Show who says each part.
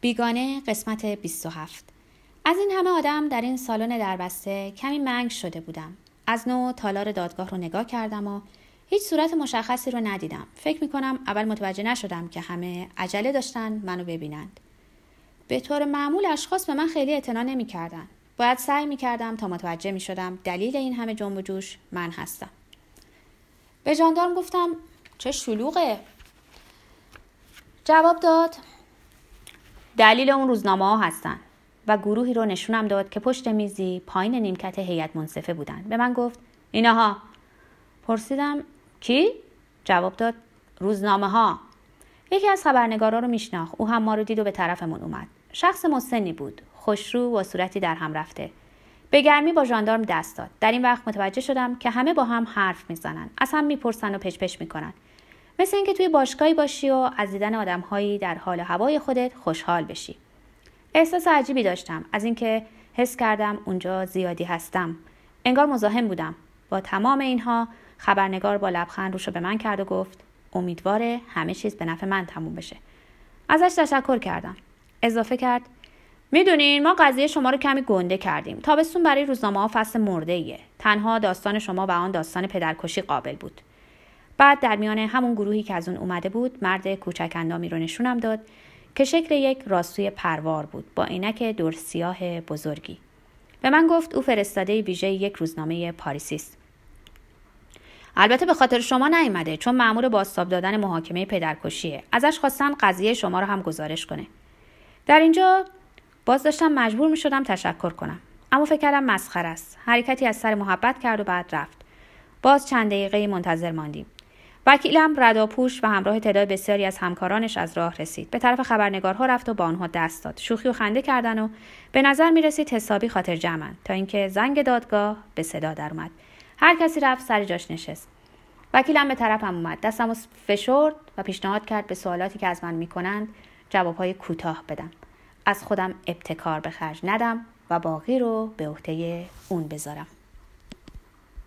Speaker 1: بیگانه قسمت 27 از این همه آدم در این سالن دربسته کمی منگ شده بودم. از نو تالار دادگاه رو نگاه کردم و هیچ صورت مشخصی رو ندیدم. فکر می‌کنم اول متوجه نشدم که همه عجله داشتن منو ببینند. به طور معمول اشخاص به من خیلی اعتنا نمی‌کردن. باید سعی می‌کردم تا متوجه می‌شدم دلیل این همه جنب و جوش من هستم. به جاندارم گفتم چه شلوغه. جواب داد دلیل اون روزنامه ها هستن. و گروهی رو نشونم داد که پشت میزی پایین نیمکت هیئت منصفه بودن. به من گفت اینها. پرسیدم کی؟ جواب داد روزنامه ها. یکی از خبرنگارا رو میشناخت. او هم ما رو دید و به طرفمون اومد. شخص مسنی بود. خوشرو و صورتی در هم رفته. به گرمی با ژاندارم دست داد. در این وقت متوجه شدم که همه با هم حرف می‌زنن. از هم می‌پرسن و پچ می‌کنن. مثل اینکه توی باشگاهی باشی و از دیدن آدمهایی در حال هوای خودت خوشحال بشی. احساس عجیبی داشتم. از اینکه حس کردم اونجا زیادی هستم. انگار مزاحم بودم. با تمام اینها خبرنگار با لبخند روشو به من کرد و گفت امیدواره همه چیز به نفع من تموم بشه. ازش تشکر کردم. اضافه کرد می‌دونین ما قضیه شما رو کمی گنده کردیم. تابستون برای روزنامه ها فصل مرده ایه. تنها داستان شما و آن داستان پدرکشی قابل بود. بعد در میان همون گروهی که از اون اومده بود مرد کوچک اندامی رو نشونم داد که شکل یک راستوی پروار بود با عینک دور سیاه بزرگی. به من گفت او فرستاده ویژه یک روزنامه پاریسی است البته به خاطر شما نیامده چون مأمور بازتاب دادن محاکمه پدرکشیه. ازش خواستن قضیه شما رو هم گزارش کنه. در اینجا باز داشتم مجبور می شدم تشکر کنم. اما فکر کردم مسخر است. حرکتی از سر محبت کرد و بعد رفت. باز چند دقیقه منتظر ماندیم. وکیلم رداپوش و همراه تعداد بسیاری از همکارانش از راه رسید. به طرف خبرنگارها رفت و با آنها دست داد. شوخی و خنده کردن و به نظر می رسید حسابی خاطر جمعن. تا اینکه زنگ دادگاه به صدا در اومد هر کسی رفت سر جاش نشست. وکیلم به طرفم اومد. دستم فشرد و پیشنهاد کرد به سوالاتی که از من می‌کنند جوابهای کوتاه بدم. از خودم ابتکار به خرج ندم و باقی رو به عهده اون بذارم.